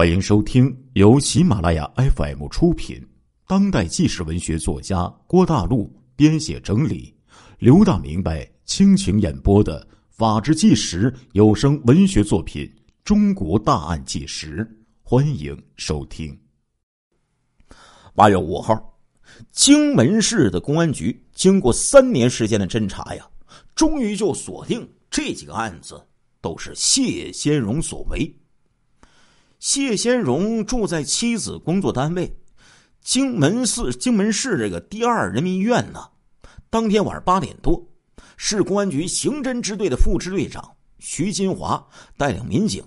欢迎收听由喜马拉雅 FM 出品、当代纪实文学作家郭大陆编写整理、刘大明白倾情演播的《法制纪实》有声文学作品《中国大案纪实》，欢迎收听。八月五号，荆门市的公安局经过三年时间的侦查呀，终于就锁定这几个案子都是谢先荣所为。谢先荣住在妻子工作单位荆门市荆门市这个第二人民医院呢。当天晚上八点多，市公安局刑侦支队的副支队长徐金华带领民警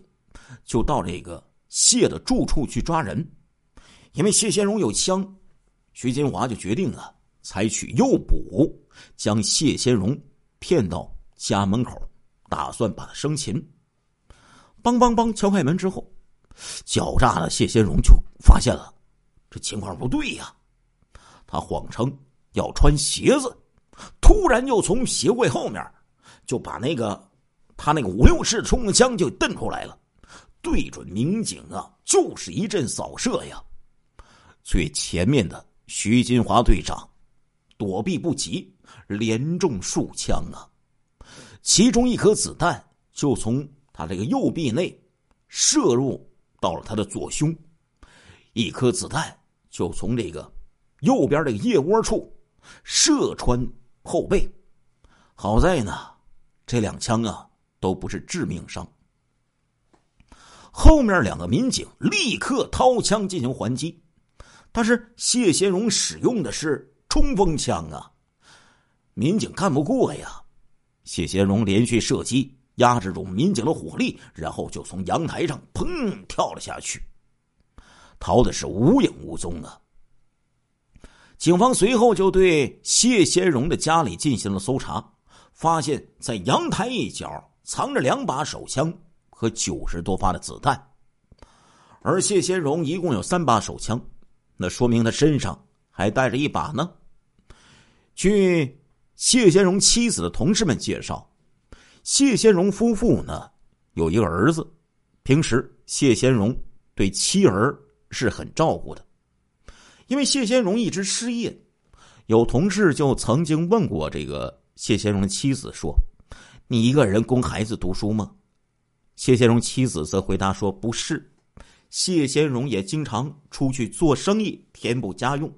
就到这个谢的住处去抓人。因为谢先荣有枪，徐金华就决定了采取诱捕，将谢先荣骗到家门口，打算把他生擒。梆梆梆，敲开门之后。狡诈的谢先荣就发现了，这情况不对呀！他谎称要穿鞋子，突然就从鞋柜后面就把那个他那个五六式冲锋枪就瞪出来了，对准民警啊，就是一阵扫射呀！最前面的徐金华队长躲避不及，连中数枪啊！其中一颗子弹就从他这个右臂内射入。到了他的左胸，一颗子弹就从这个右边这个腋窝处射穿后背。好在呢，这两枪啊都不是致命伤。后面两个民警立刻掏枪进行还击，但是谢先荣使用的是冲锋枪啊，民警干不过呀。谢先荣连续射击。压制住民警的火力，然后就从阳台上砰跳了下去，逃的是无影无踪啊！警方随后就对谢先荣的家里进行了搜查，发现，在阳台一角藏着两把手枪和九十多发的子弹，而谢先荣一共有三把手枪，那说明他身上还带着一把呢。据谢先荣妻子的同事们介绍。谢先荣夫妇呢有一个儿子，平时谢先荣对妻儿是很照顾的。因为谢先荣一直失业，有同事就曾经问过这个谢先荣的妻子说：“你一个人供孩子读书吗？”谢先荣妻子则回答说：“不是，谢先荣也经常出去做生意填补家用。”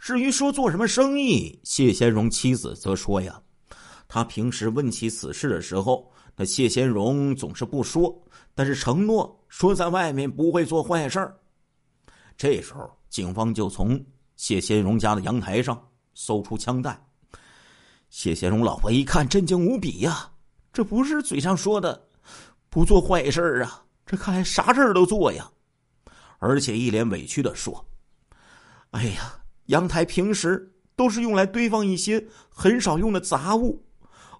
至于说做什么生意，谢先荣妻子则说：“呀。”他平时问起此事的时候，那谢先荣总是不说，但是承诺说在外面不会做坏事儿。这时候，警方就从谢先荣家的阳台上搜出枪弹。谢先荣老婆一看，震惊无比呀！这不是嘴上说的不做坏事啊，这看来啥事儿都做呀！而且一脸委屈的说：“哎呀，阳台平时都是用来堆放一些很少用的杂物。”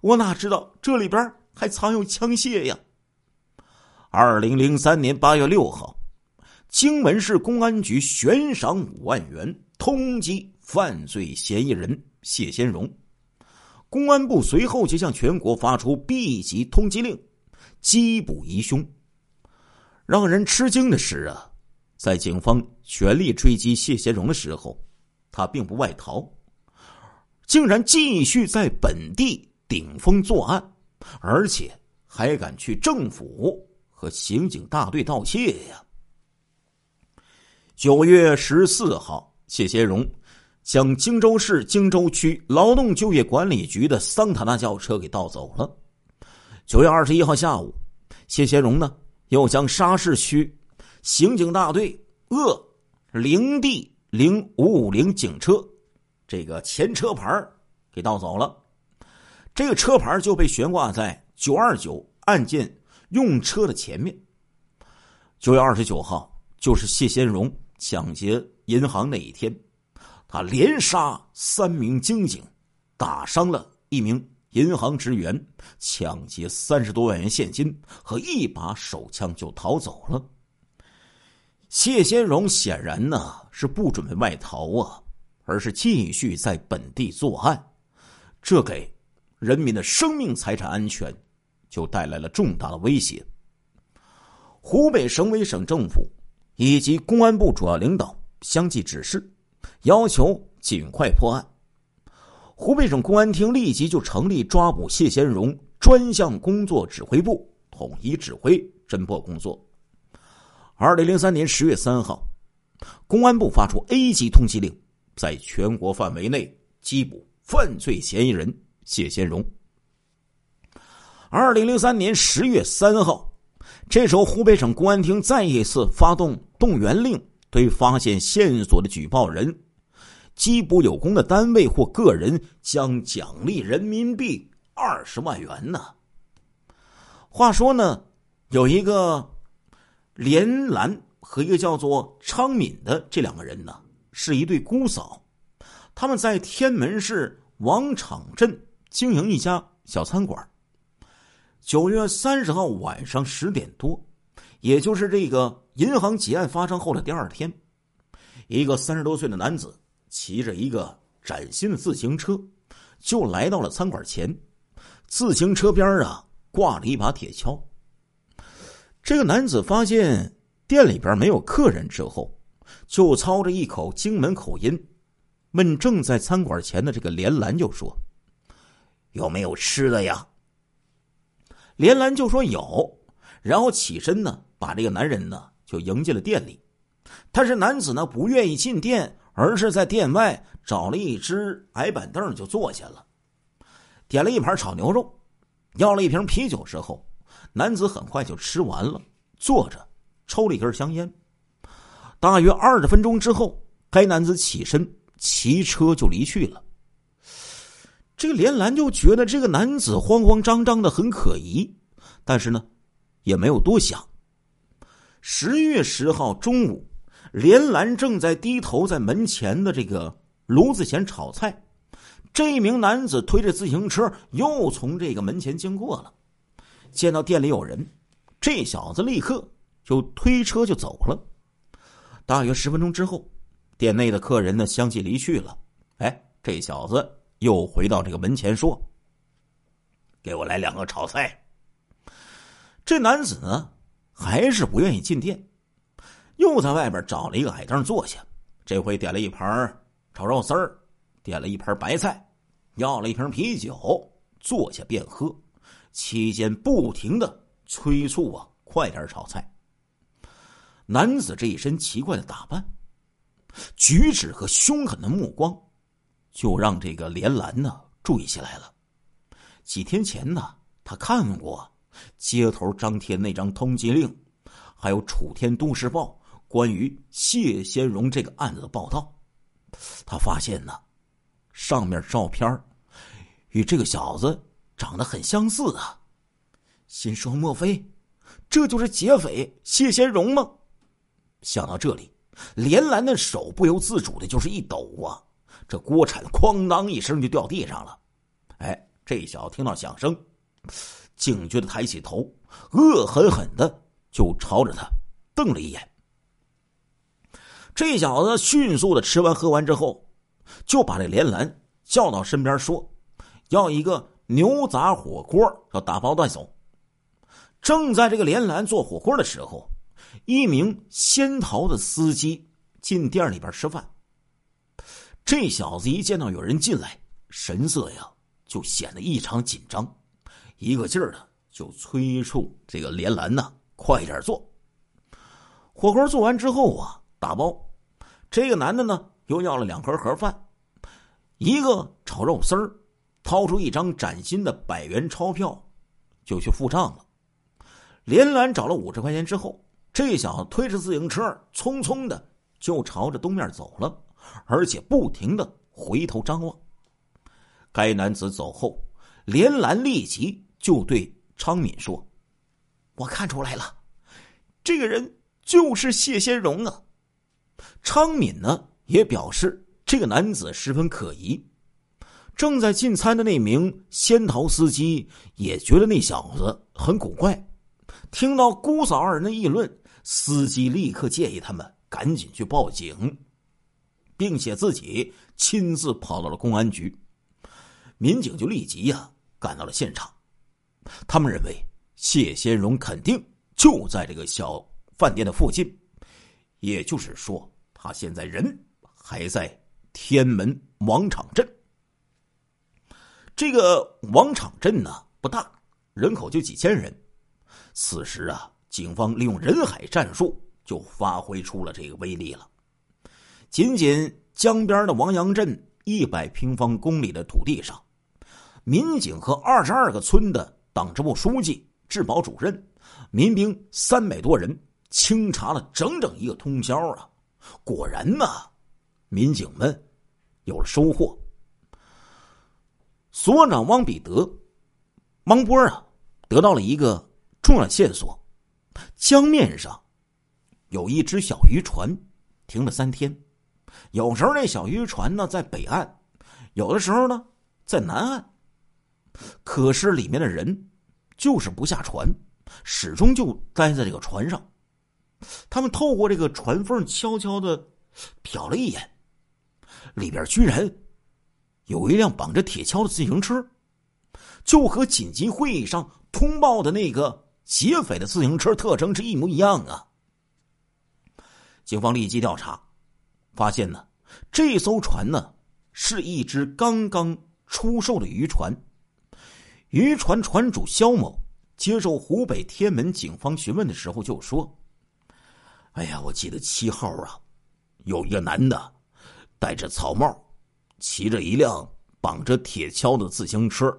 我哪知道这里边还藏有枪械呀！二零零三年八月六号，荆门市公安局悬赏五万元通缉犯罪嫌疑人谢先荣。公安部随后就向全国发出 B 级通缉令，缉捕疑凶。让人吃惊的是啊，在警方全力追击谢先荣的时候，他并不外逃，竟然继续在本地。顶风作案，而且还敢去政府和刑警大队盗窃呀！九月十四号，谢先荣将荆州市荆州区劳动就业管理局的桑塔纳轿车给盗走了。九月二十一号下午，谢先荣呢又将沙市区刑警大队鄂零 D 零五五零警车这个前车牌给盗走了。这个车牌就被悬挂在九二九案件用车的前面。九月二十九号，就是谢先荣抢劫银行那一天，他连杀三名警警，打伤了一名银行职员，抢劫三十多万元现金和一把手枪就逃走了。谢先荣显然呢是不准备外逃啊，而是继续在本地作案，这给。人民的生命财产安全就带来了重大的威胁。湖北省委省政府以及公安部主要领导相继指示，要求尽快破案。湖北省公安厅立即就成立抓捕谢先荣专项工作指挥部，统一指挥侦破工作。二零零三年十月三号，公安部发出 A 级通缉令，在全国范围内缉捕犯罪嫌疑人谢先荣。二零零三年十月三号，这时候湖北省公安厅再一次发动动员令，对发现线索的举报人。缉捕有功的单位或个人，将奖励人民币二十万元呢。话说呢，有一个连兰和一个叫做昌敏的这两个人呢，是一对姑嫂，他们在天门市王场镇经营一家小餐馆。九月三十号晚上十点多，也就是这个银行劫案发生后的第二天，一个三十多岁的男子。骑着一个崭新的自行车，就来到了餐馆前。自行车边啊挂了一把铁锹。这个男子发现店里边没有客人之后，就操着一口荆门口音，问正在餐馆前的这个连兰就说：“有没有吃的呀？”连兰就说有，然后起身呢，把这个男人呢就迎进了店里。但是男子呢不愿意进店。而是在店外找了一只矮板凳就坐下了，点了一盘炒牛肉，要了一瓶啤酒之后，男子很快就吃完了，坐着抽了一根香烟。大约二十分钟之后，该男子起身骑车就离去了。这个连兰就觉得这个男子慌慌张张的很可疑，但是呢，也没有多想。十月十号中午。连兰正在低头在门前的这个炉子前炒菜，这一名男子推着自行车又从这个门前经过了，见到店里有人，这小子立刻就推车就走了。大约十分钟之后，店内的客人呢相继离去了。哎，这小子又回到这个门前说：“给我来两个炒菜。”这男子呢还是不愿意进店。又在外边找了一个矮凳坐下，这回点了一盘炒肉丝儿，点了一盘白菜，要了一瓶啤酒，坐下便喝，期间不停的催促啊，快点炒菜。男子这一身奇怪的打扮，举止和凶狠的目光，就让这个连兰呢注意起来了。几天前呢，他看过街头张贴那张通缉令，还有《楚天都市报》。关于谢先荣这个案子的报道，他发现呢，上面照片与这个小子长得很相似啊，心说莫非这就是劫匪谢先荣吗？想到这里，连兰的手不由自主的就是一抖啊，这锅铲哐当一声就掉地上了。哎，这小子听到响声，警觉的抬起头，恶狠狠的就朝着他瞪了一眼。这小子迅速的吃完喝完之后，就把这连兰叫到身边说：“要一个牛杂火锅，要打包带走。”正在这个连兰做火锅的时候，一名仙桃的司机进店里边吃饭。这小子一见到有人进来，神色呀就显得异常紧张，一个劲儿的就催促这个连兰呐快点做。火锅做完之后啊。打包，这个男的呢又要了两盒盒饭，一个炒肉丝儿，掏出一张崭新的百元钞票，就去付账了。连兰找了五十块钱之后，这小子推着自行车匆匆的就朝着东面走了，而且不停的回头张望。该男子走后，连兰立即就对昌敏说：“我看出来了，这个人就是谢先荣啊。”昌敏呢也表示这个男子十分可疑。正在进餐的那名仙桃司机也觉得那小子很古怪。听到姑嫂二人的议论，司机立刻建议他们赶紧去报警，并且自己亲自跑到了公安局。民警就立即呀赶到了现场。他们认为谢先荣肯定就在这个小饭店的附近，也就是说，他现在人还在天门王场镇。这个王场镇呢不大，人口就几千人。此时啊，警方利用人海战术就发挥出了这个威力了。仅仅江边的王阳镇一百平方公里的土地上，民警和二十二个村的党支部书记、治保主任、民兵三百多人清查了整整一个通宵啊！果然呢，民警们有了收获。所长汪彼得、汪波啊，得到了一个重要线索：江面上有一只小渔船停了三天。有时候那小渔船呢在北岸，有的时候呢在南岸。可是里面的人就是不下船，始终就待在这个船上。他们透过这个船缝悄悄的瞟了一眼，里边居然。有一辆绑着铁锹的自行车，就和紧急会议上通报的那个劫匪的自行车特征是一模一样啊！警方立即调查，发现呢，这艘船呢是一只刚刚出售的渔船。渔船船主肖某接受湖北天门警方询问的时候就说：“哎呀，我记得七号啊，有一个男的戴着草帽。”骑着一辆绑着铁锹的自行车，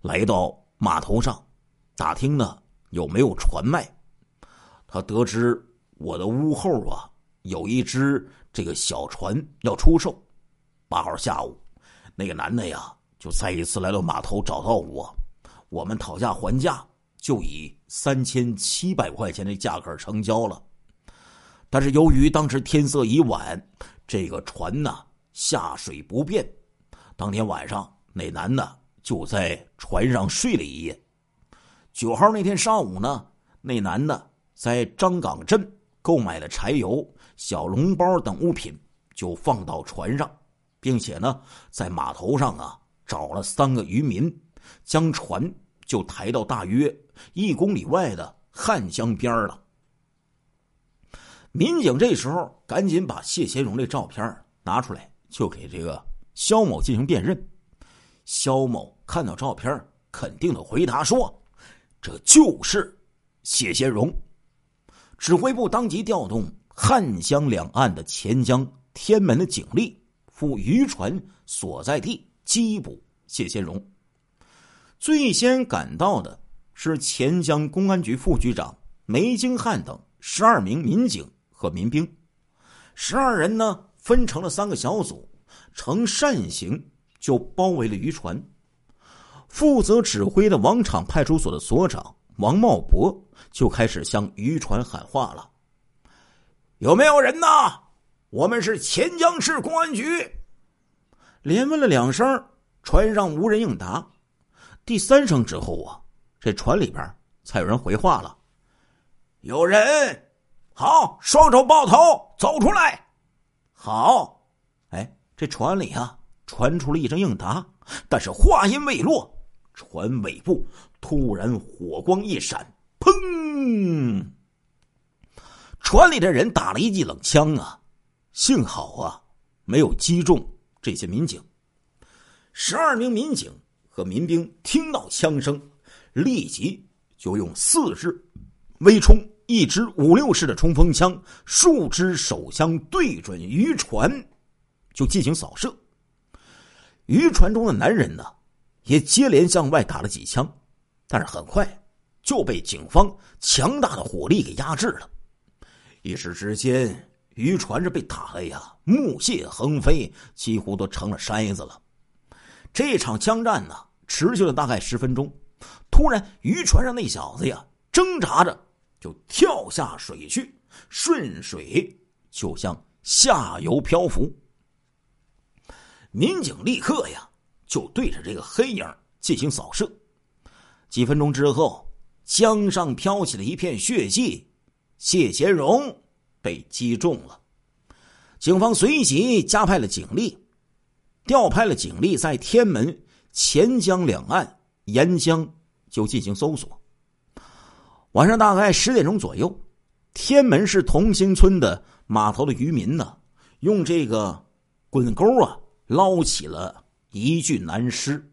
来到码头上，打听呢有没有船卖。他得知我的屋后啊有一只这个小船要出售。八号下午，那个男的呀就再一次来到码头找到我，我们讨价还价，就以三千七百块钱的价格成交了。但是由于当时天色已晚，这个船呢。下水不便，当天晚上那男的就在船上睡了一夜。九号那天上午呢，那男的在张岗镇购买了柴油、小笼包等物品，就放到船上，并且呢，在码头上啊找了三个渔民，将船就抬到大约一公里外的汉江边了。民警这时候赶紧把谢贤荣的照片拿出来。就给这个肖某进行辨认，肖某看到照片，肯定的回答说：“这就是谢先荣。”指挥部当即调动汉江两岸的钱江、天门的警力赴渔船所在地缉捕谢先荣。最先赶到的是钱江公安局副局长梅京汉等十二名民警和民兵，十二人呢。分成了三个小组，呈扇形就包围了渔船。负责指挥的王场派出所的所长王茂博就开始向渔船喊话了：“有没有人呐？我们是潜江市公安局。”连问了两声，船上无人应答。第三声之后啊，这船里边才有人回话了：“有人，好，双手抱头，走出来。”好，哎，这船里啊传出了一声应答，但是话音未落，船尾部突然火光一闪，砰！船里的人打了一记冷枪啊，幸好啊没有击中这些民警。十二名民警和民兵听到枪声，立即就用四支微冲。一支五六式的冲锋枪，数支手枪对准渔船，就进行扫射。渔船中的男人呢，也接连向外打了几枪，但是很快就被警方强大的火力给压制了。一时之间，渔船是被打的呀，木屑横飞，几乎都成了筛子了。这场枪战呢，持续了大概十分钟。突然，渔船上那小子呀，挣扎着。就跳下水去，顺水就向下游漂浮。民警立刻呀，就对着这个黑影进行扫射。几分钟之后，江上飘起了一片血迹，谢贤荣被击中了。警方随即加派了警力，调派了警力在天门、钱江两岸沿江就进行搜索。晚上大概十点钟左右，天门市同心村的码头的渔民呢，用这个滚钩啊捞起了一具男尸。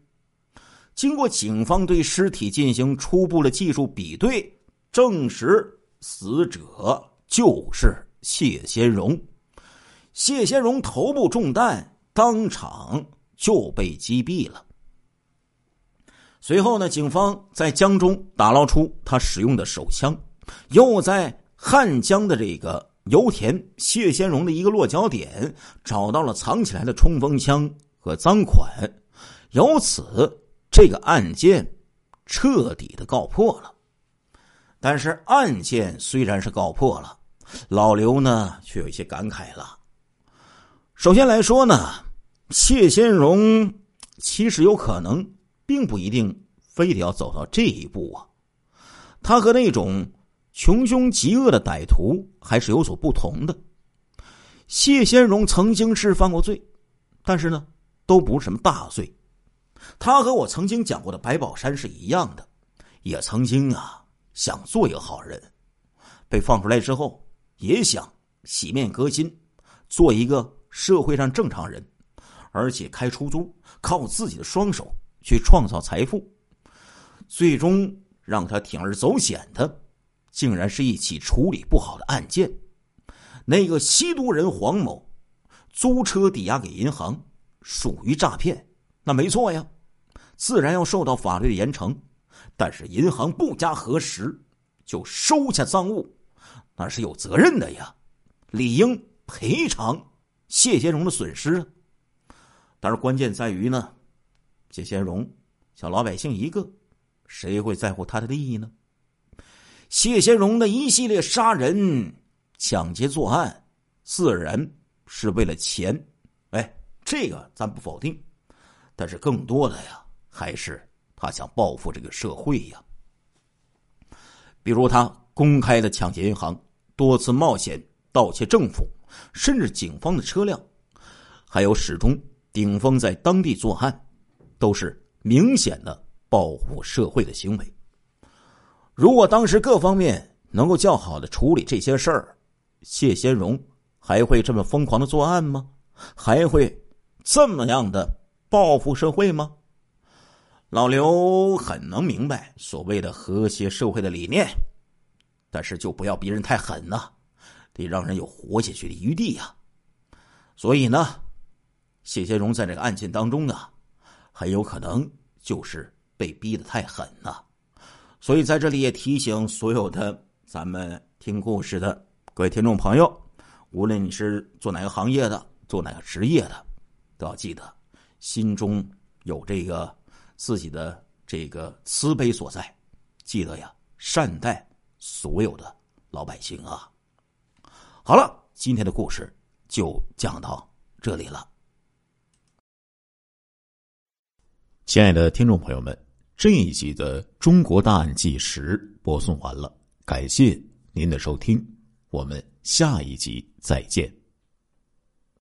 经过警方对尸体进行初步的技术比对，证实死者就是谢先荣。谢先荣头部中弹，当场就被击毙了。随后呢，警方在江中打捞出他使用的手枪，又在汉江的这个油田谢先荣的一个落脚点找到了藏起来的冲锋枪和赃款，由此这个案件彻底的告破了。但是案件虽然是告破了，老刘呢却有一些感慨了。首先来说呢，谢先荣其实有可能。并不一定非得要走到这一步啊，他和那种穷凶极恶的歹徒还是有所不同的。谢先荣曾经是犯过罪，但是呢，都不是什么大罪。他和我曾经讲过的白宝山是一样的，也曾经啊想做一个好人，被放出来之后也想洗面革新，做一个社会上正常人，而且开出租，靠自己的双手。去创造财富，最终让他铤而走险的，竟然是一起处理不好的案件。那个吸毒人黄某租车抵押给银行，属于诈骗，那没错呀，自然要受到法律的严惩。但是银行不加核实就收下赃物，那是有责任的呀，理应赔偿谢先荣的损失。但是关键在于呢。谢先荣，小老百姓一个，谁会在乎他的利益呢？谢先荣的一系列杀人、抢劫作案，自然是为了钱。哎，这个咱不否定，但是更多的呀，还是他想报复这个社会呀。比如他公开的抢劫银行，多次冒险盗窃政府甚至警方的车辆，还有始终顶风在当地作案。都是明显的报复社会的行为。如果当时各方面能够较好的处理这些事儿，谢先荣还会这么疯狂的作案吗？还会这么样的报复社会吗？老刘很能明白所谓的和谐社会的理念，但是就不要逼人太狠呐，得让人有活下去的余地呀。所以呢，谢先荣在这个案件当中啊。很有可能就是被逼得太狠了，所以在这里也提醒所有的咱们听故事的各位听众朋友，无论你是做哪个行业的，做哪个职业的，都要记得心中有这个自己的这个慈悲所在，记得呀，善待所有的老百姓啊。好了，今天的故事就讲到这里了。亲爱的听众朋友们，这一集的《中国大案纪实》播送完了，感谢您的收听，我们下一集再见。